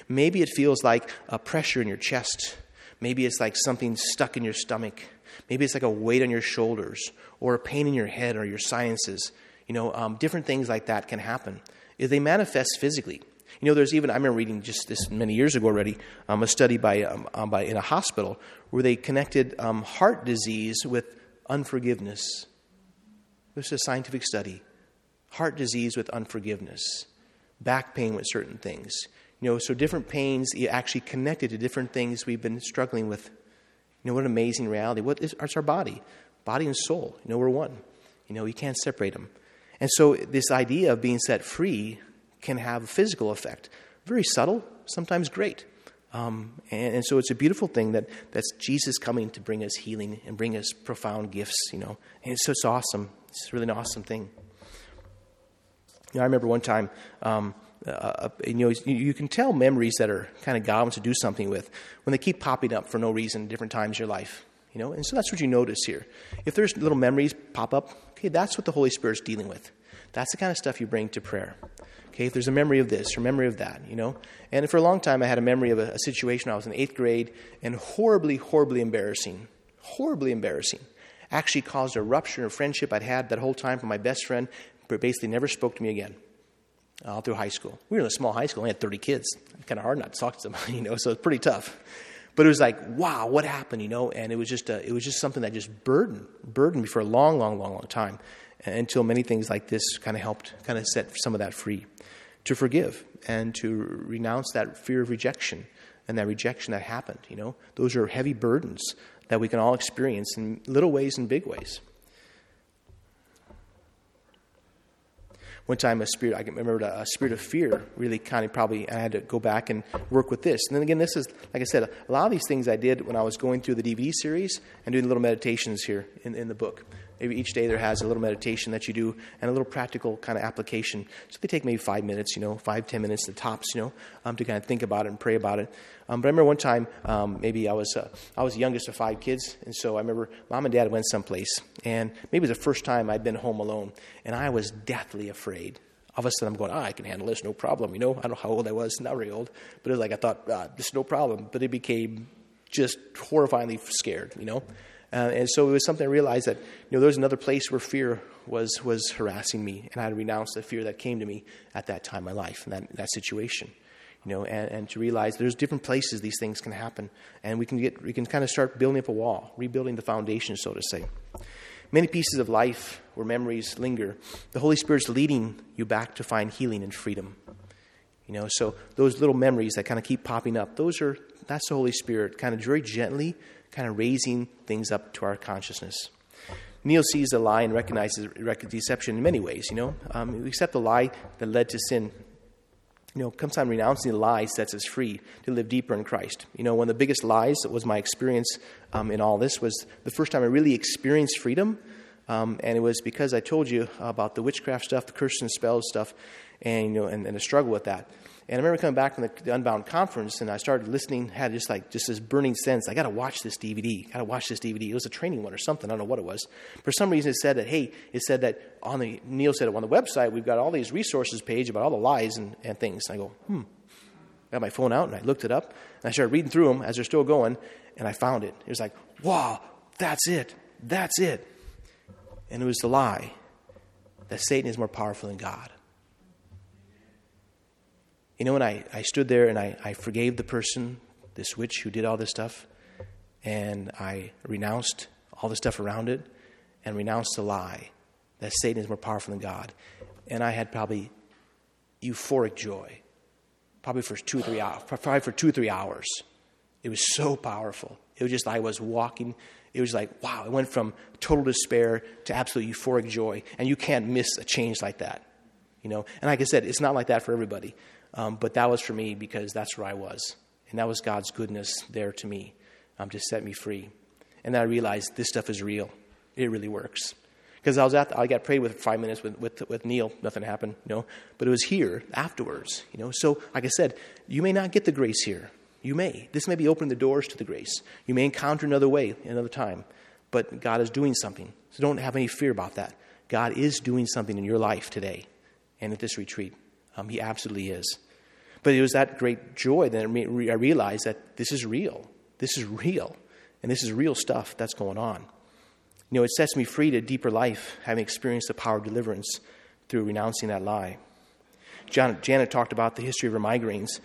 Maybe it feels like a pressure in your chest. Maybe it's like something stuck in your stomach. Maybe it's like a weight on your shoulders or a pain in your head or your sinuses. You know, um, different things like that can happen. They manifest physically. You know, there's even, I remember reading just this many years ago already, um, a study by, um, um, by, in a hospital where they connected um, heart disease with unforgiveness. This is a scientific study. Heart disease with unforgiveness, back pain with certain things. You know, so different pains actually connected to different things we've been struggling with. You know, what an amazing reality. What is it's our body? Body and soul. You know, we're one. You know, you can't separate them. And so, this idea of being set free can have a physical effect. Very subtle, sometimes great. Um, and, and, so it's a beautiful thing that that's Jesus coming to bring us healing and bring us profound gifts, you know. And it's just awesome. It's really an awesome thing. You know, I remember one time, um, uh, uh you know, you can tell memories that are kind of God wants to do something with when they keep popping up for no reason at different times in your life, you know. And so that's what you notice here. If there's little memories pop up, okay, that's what the Holy Spirit's dealing with. That's the kind of stuff you bring to prayer. Okay, if there's a memory of this or memory of that, you know. And for a long time, I had a memory of a, a situation. I was in eighth grade and horribly, horribly embarrassing, horribly embarrassing. actually caused a rupture in a friendship I'd had that whole time from my best friend, but basically never spoke to me again all through high school. We were in a small high school, only had 30 kids. Kind of hard not to talk to somebody, you know, so it's pretty tough. But it was like, wow, what happened, you know? And it was just, a, it was just something that just burdened, burdened me for a long, long, long, long time until many things like this kind of helped kind of set some of that free. To forgive and to renounce that fear of rejection and that rejection that happened, you know? Those are heavy burdens that we can all experience in little ways and big ways. one time a spirit, I remember a spirit of fear really kind of probably, I had to go back and work with this. And then again, this is, like I said, a lot of these things I did when I was going through the DVD series and doing little meditations here in, in the book. Maybe each day there has a little meditation that you do and a little practical kind of application. So they take maybe five minutes, you know, five, ten minutes the tops, you know, um, to kind of think about it and pray about it. Um, but I remember one time, um, maybe I was, uh, I was the youngest of five kids, and so I remember mom and dad went someplace, and maybe it was the first time I'd been home alone, and I was deathly afraid. All of a sudden, I'm going, ah, I can handle this, no problem. You know, I don't know how old I was, not very old, but it was like I thought, ah, this is no problem. But it became just horrifyingly scared, you know. Uh, and so it was something I realized that, you know, there was another place where fear was, was harassing me, and I had to renounce the fear that came to me at that time in my life, in that, that situation. You know, and, and to realize there's different places these things can happen, and we can get we can kind of start building up a wall, rebuilding the foundation, so to say. Many pieces of life where memories linger, the Holy Spirit's leading you back to find healing and freedom. You know, so those little memories that kind of keep popping up, those are that's the Holy Spirit kind of very gently kind of raising things up to our consciousness. Neal sees the lie and recognizes deception in many ways, you know. Um, we accept the lie that led to sin. You know, comes time renouncing the lie sets us free to live deeper in Christ. You know, one of the biggest lies that was my experience um, in all this was the first time I really experienced freedom. Um, and it was because I told you about the witchcraft stuff, the curse and spells stuff, and, you know, and, and the struggle with that. And I remember coming back from the, Unbound conference, and I started listening. Had just like just this burning sense. I got to watch this DVD. Got to watch this DVD. It was a training one or something. I don't know what it was. For some reason, it said that hey, it said that on the Neal said it on the website. We've got all these resources page about all the lies and, and things. And I go, hmm. Got my phone out and I looked it up and I started reading through them as they're still going, and I found it. It was like, wow, that's it. That's it. And it was the lie that Satan is more powerful than God. You know, when I, I stood there and I, I forgave the person, this witch who did all this stuff, and I renounced all the stuff around it and renounced the lie that Satan is more powerful than God. And I had probably euphoric joy, probably for two or three hours, probably for two or three hours. It was so powerful. It was just, I was walking. It was like, wow, it went from total despair to absolute euphoric joy. And you can't miss a change like that. You know, and like I said, it's not like that for everybody. Um, but that was for me because that's where I was. And that was God's goodness there to me um, to set me free. And then I realized this stuff is real. It really works. Because I was at, the, I got prayed with five minutes with, with, with Neal. Nothing happened, you know. But it was here afterwards, you know. So, like I said, you may not get the grace here. You may. This may be opening the doors to the grace. You may encounter another way, another time. But God is doing something. So don't have any fear about that. God is doing something in your life today and at this retreat. Um, he absolutely is. But it was that great joy that I realized that this is real. This is real. And this is real stuff that's going on. You know, it sets me free to deeper life, having experienced the power of deliverance through renouncing that lie. Janet, Janet talked about the history of her migraines.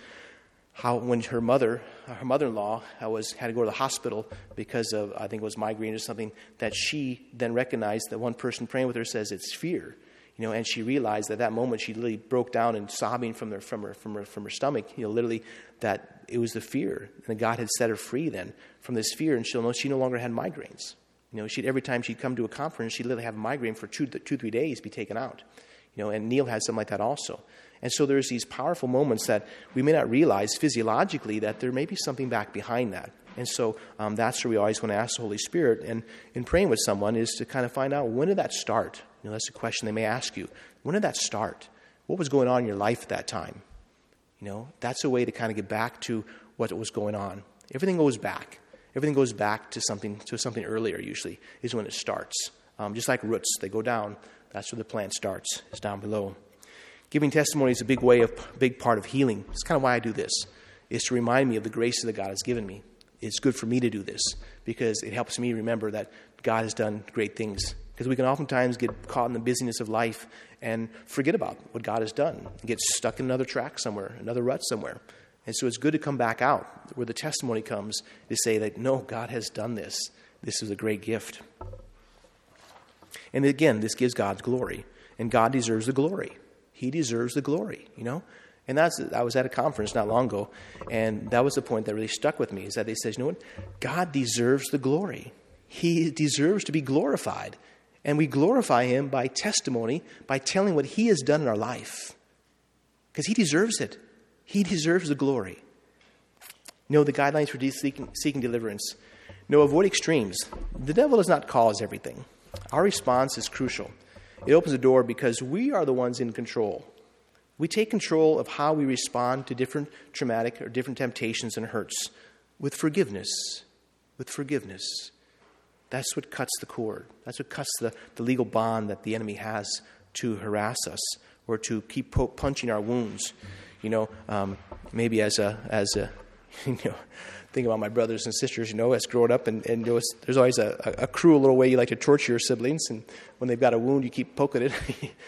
How when her mother, her mother-in-law, was had to go to the hospital because of I think it was migraine or something, that she then recognized that one person praying with her says it's fear you know, and she realized at that moment she literally broke down and sobbing from, her, from, her, from, her, from her stomach, you know, literally that it was the fear. And God had set her free then from this fear, and know she no longer had migraines. You know, she'd, every time she'd come to a conference, she'd literally have a migraine for two, two, three days, be taken out. You know, and Neal had something like that also. And so there's these powerful moments that we may not realize physiologically that there may be something back behind that. And so um, that's where we always want to ask the Holy Spirit. And in praying with someone is to kind of find out when did that start? You know, that's a question they may ask you. When did that start? What was going on in your life at that time? You know, that's a way to kind of get back to what was going on. Everything goes back. Everything goes back to something to something earlier. Usually is when it starts. Um, just like roots, they go down. That's where the plant starts. It's down below. Giving testimony is a big way of big part of healing. It's kind of why I do this. Is to remind me of the grace that God has given me it's good for me to do this because it helps me remember that God has done great things. Because we can oftentimes get caught in the busyness of life and forget about what God has done, get stuck in another track somewhere, another rut somewhere. And so it's good to come back out where the testimony comes to say that, no, God has done this. This is a great gift. And again, this gives God glory. And God deserves the glory. He deserves the glory, you know? And that's, I was at a conference not long ago, and that was the point that really stuck with me is that they said, you know what? God deserves the glory. He deserves to be glorified. And we glorify him by testimony, by telling what he has done in our life. Because he deserves it. He deserves the glory. Know the guidelines for seeking, seeking deliverance. No, avoid extremes. The devil does not cause everything. Our response is crucial. It opens the door because we are the ones in control. We take control of how we respond to different traumatic or different temptations and hurts with forgiveness. With forgiveness. That's what cuts the cord. That's what cuts the, the legal bond that the enemy has to harass us or to keep po- punching our wounds. You know, um, maybe as a, as a, you know, think about my brothers and sisters, you know, as growing up, and, and was, there's always a, a, cruel little way you like to torture your siblings, and when they've got a wound, you keep poking it.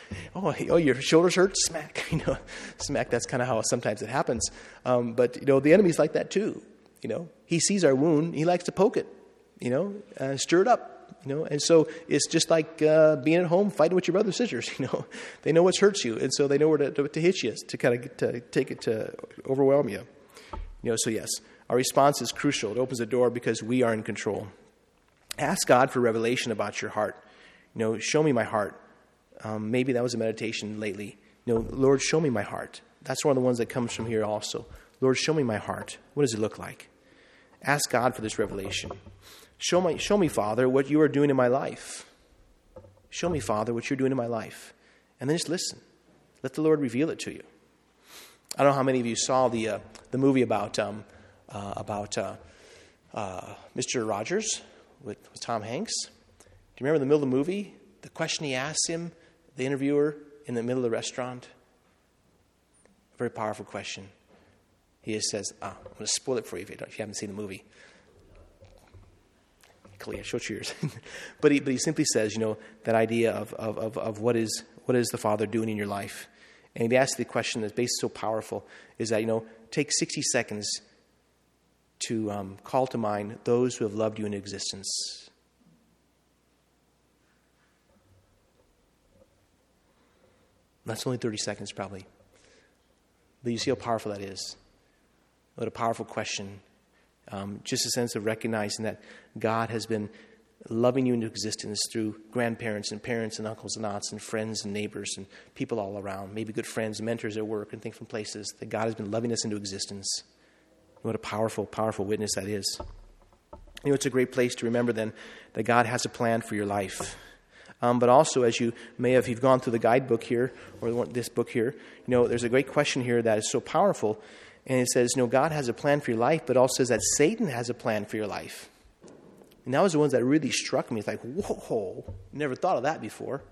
oh, oh, your shoulders hurt? Smack, you know, smack. That's kind of how sometimes it happens. Um, but you know, the enemy's like that too. You know, he sees our wound, he likes to poke it. You know, uh, stir it up. You know, and so it's just like uh, being at home fighting with your brothers and sisters. You know, they know what hurts you, and so they know where to, to, to hit you to kind of to take it to overwhelm you. You know, so yes, our response is crucial. It opens the door because we are in control. Ask God for revelation about your heart. You know, show me my heart. Um, maybe that was a meditation lately. You know, Lord, show me my heart. That's one of the ones that comes from here also. Lord, show me my heart. What does it look like? Ask God for this revelation. Show me, show me, Father, what you are doing in my life. Show me, Father, what you're doing in my life. And then just listen. Let the Lord reveal it to you. I don't know how many of you saw the, uh, the movie about um, uh, about uh, uh, Mr. Rogers with, with, Tom Hanks. Do you remember in the middle of the movie, the question he asks him, the interviewer, in the middle of the restaurant? A very powerful question. He just says, oh, I'm going to spoil it for you if you, if you haven't seen the movie. Kalia, show cheers. but, he, but he simply says, you know, that idea of, of, of, of what, is, what is the Father doing in your life? And he asks the question that's based so powerful is that, you know, take 60 seconds to um, call to mind those who have loved you in existence. That's only 30 seconds, probably. But you see how powerful that is. What a powerful question. Um, just a sense of recognizing that God has been loving you into existence through grandparents and parents and uncles and aunts and friends and neighbors and people all around, maybe good friends, mentors at work, and things from places, that God has been loving us into existence. What a powerful, powerful witness that is. You know, it's a great place to remember then that God has a plan for your life. Um, but also, as you may have, you've gone through the guidebook here, or this book here, you know, there's a great question here that is so powerful. And it says, you know, God has a plan for your life, but also says that Satan has a plan for your life. And that was the ones that really struck me. It's like, whoa, never thought of that before.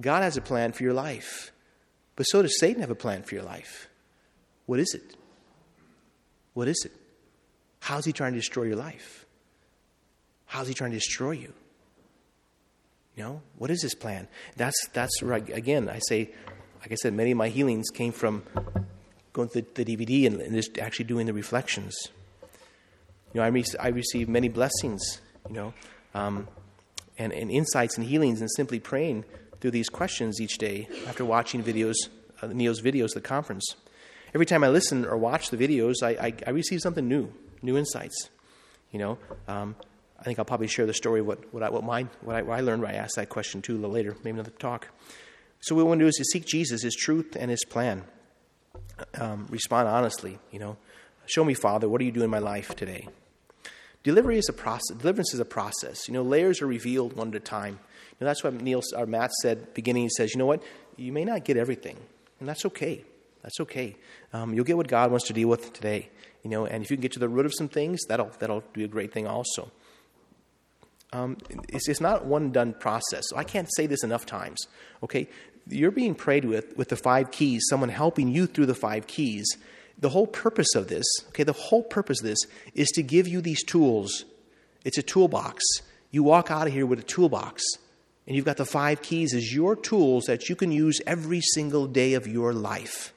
God has a plan for your life, but so does Satan have a plan for your life. What is it? What is it? How's he trying to destroy your life? How's he trying to destroy you? You know, what is his plan? That's that's right. Again, I say, like I said, many of my healings came from going to the, DVD and, and, just actually doing the reflections. You know, I, re- I received many blessings. You know, um, and, and insights and healings, and simply praying through these questions each day after watching videos, uh, Neal's videos at the conference every time I listen or watch the videos, I, I, I receive something new, new insights. You know, um, I think I'll probably share the story of what, what, I, what, mine, what, I, what I learned when I asked that question too a little later, maybe another talk. So what we want to do is to seek Jesus, His truth, and His plan. Um, respond honestly, you know. Show me, Father, what are you doing in my life today? Delivery is a process. Deliverance is a process. You know, layers are revealed one at a time. You know, that's what Neal, or Matt said beginning. He says, you know what? You may not get everything, and that's okay. That's okay. Um, you'll get what God wants to deal with today, you know. And if you can get to the root of some things, that'll that'll be a great thing also. Um, it's, it's not one done process. So I can't say this enough times. Okay, you're being prayed with with the five keys. Someone helping you through the five keys, The whole purpose of this, okay, the whole purpose of this is to give you these tools. It's a toolbox. You walk out of here with a toolbox, and you've got the five keys as your tools that you can use every single day of your life.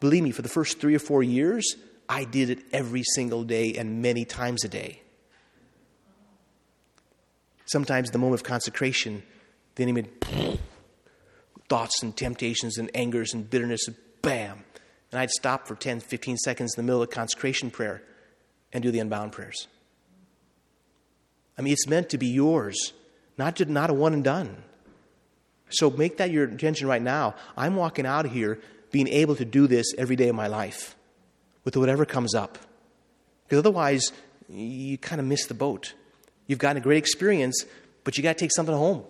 Believe me, for the first three or four years, I did it every single day and many times a day. Sometimes the moment of consecration, the enemy thoughts and temptations and angers and bitterness, bam. And I'd stop for 10, 15 seconds in the middle of consecration prayer and do the unbound prayers. I mean, it's meant to be yours, not, to, not a one and done. So make that your intention right now. I'm walking out of here being able to do this every day of my life with whatever comes up. Because otherwise, you kind of miss the boat. You've gotten a great experience, but you got to take something home.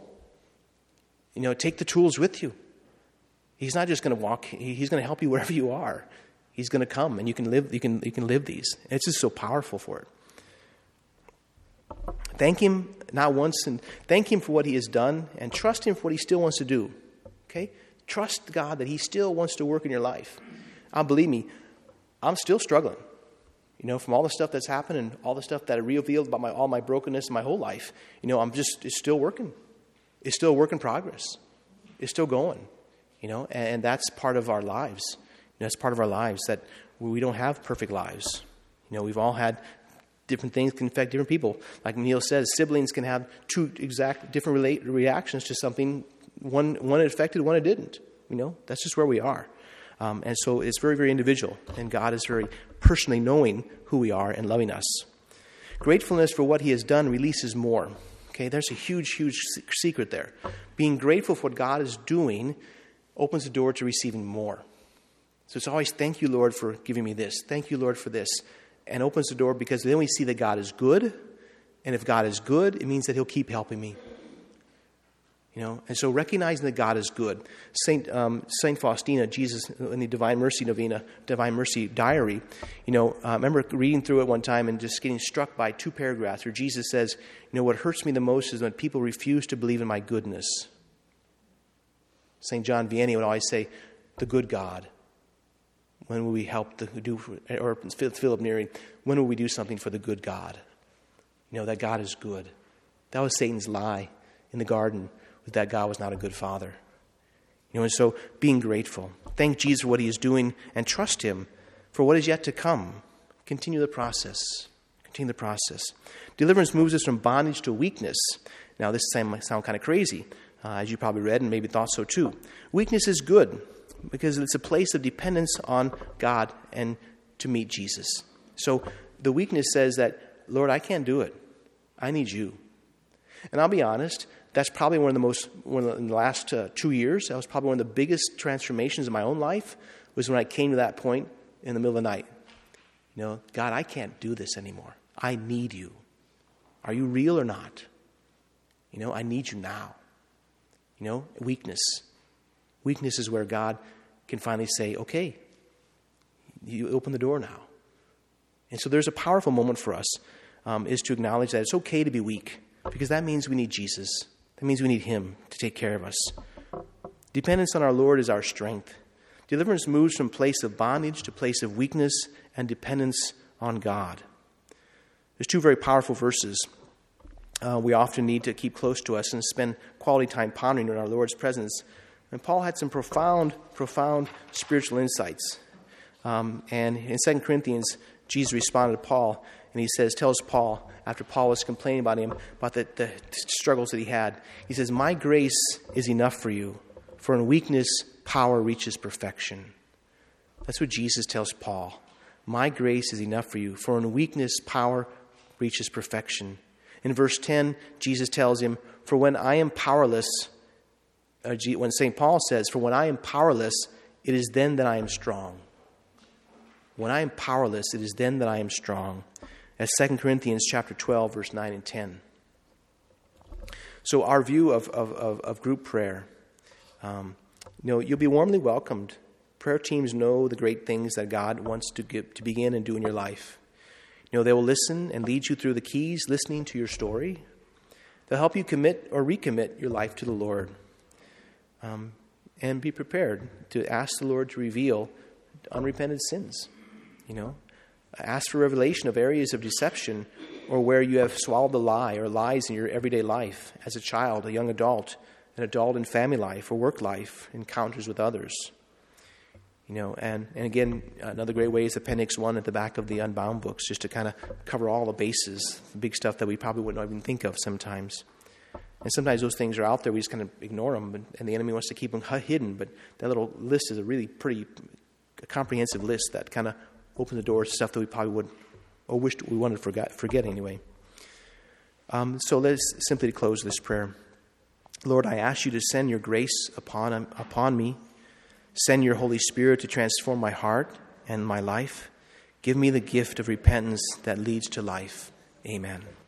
You know, take the tools with you. He's not just going to walk, he's going to help you wherever you are. He's going to come and you can live, you can, you can live these. And it's just so powerful for it. Thank him not once and thank him for what he has done and trust him for what he still wants to do. Okay? Trust God that he still wants to work in your life. Uh, believe me, I'm still struggling. You know, from all the stuff that's happened and all the stuff that I revealed about my, all my brokenness in my whole life, you know, I'm just, it's still working. It's still a work in progress. It's still going, you know, and, and that's part of our lives. You know, that's part of our lives that we don't have perfect lives. You know, we've all had different things can affect different people. Like Neal says, siblings can have two exact different relate, reactions to something. One, one it affected, one it didn't. You know, that's just where we are. Um, and so it's very, very individual. And God is very personally knowing who we are and loving us. Gratefulness for what He has done releases more. Okay, there's a huge, huge secret there. Being grateful for what God is doing opens the door to receiving more. So it's always, thank you, Lord, for giving me this. Thank you, Lord, for this. And opens the door because then we see that God is good. And if God is good, it means that He'll keep helping me. You know, and so recognizing that God is good. Saint um, Saint Faustina, Jesus in the Divine Mercy Novena, Divine Mercy Diary. You know, uh, I remember reading through it one time and just getting struck by two paragraphs where Jesus says, "You know, what hurts me the most is when people refuse to believe in my goodness." Saint John Vianney would always say, "The good God." When will we help the do? Or Philip Neri, when will we do something for the good God? You know that God is good. That was Satan's lie in the garden that God was not a good father. You know, and so being grateful. Thank Jesus for what he is doing and trust him for what is yet to come. Continue the process. Continue the process. Deliverance moves us from bondage to weakness. Now, this might sound kind of crazy, uh, as you probably read and maybe thought so too. Weakness is good because it's a place of dependence on God and to meet Jesus. So the weakness says that, Lord, I can't do it. I need you. And I'll be honest, that's probably one of the most, one the, in the last uh, two years, that was probably one of the biggest transformations in my own life was when I came to that point in the middle of the night. You know, God, I can't do this anymore. I need you. Are you real or not? You know, I need you now. You know, weakness. Weakness is where God can finally say, okay, you open the door now. And so there's a powerful moment for us um, is to acknowledge that it's okay to be weak because that means we need Jesus. That means we need Him to take care of us. Dependence on our Lord is our strength. Deliverance moves from place of bondage to place of weakness and dependence on God. There's two very powerful verses uh, we often need to keep close to us and spend quality time pondering in our Lord's presence. And Paul had some profound, profound spiritual insights. Um, and in 2 Corinthians, Jesus responded to Paul, and he says, tells Paul, after Paul was complaining about him, about the, the struggles that he had. He says, My grace is enough for you, for in weakness, power reaches perfection. That's what Jesus tells Paul. My grace is enough for you, for in weakness, power reaches perfection. In verse 10, Jesus tells him, For when I am powerless, uh, when St. Paul says, For when I am powerless, it is then that I am strong. When I am powerless, it is then that I am strong as 2 Corinthians chapter 12, verse 9 and 10. So, our view of, of, of, of group prayer, um, you know, you'll be warmly welcomed. Prayer teams know the great things that God wants to, to begin and do in your life. You know, they will listen and lead you through the keys, listening to your story. They'll help you commit or recommit your life to the Lord. Um, and be prepared to ask the Lord to reveal unrepented sins. You know, ask for revelation of areas of deception or where you have swallowed a lie or lies in your everyday life as a child, a young adult, an adult in family life or work life, encounters with others. You know, and, and again, another great way is Appendix 1 at the back of the Unbound books, just to kind of cover all the bases, the big stuff that we probably wouldn't even think of sometimes. And sometimes those things are out there, we just kind of ignore them, and the enemy wants to keep them hidden. But that little list is a really pretty comprehensive list that kind of opens the doors to stuff that we probably would, or wished we wanted to forget, forget anyway. Um, so let's simply close this prayer. Lord, I ask you to send your grace upon, upon me Send your Holy Spirit to transform my heart and my life. Give me the gift of repentance that leads to life. Amen.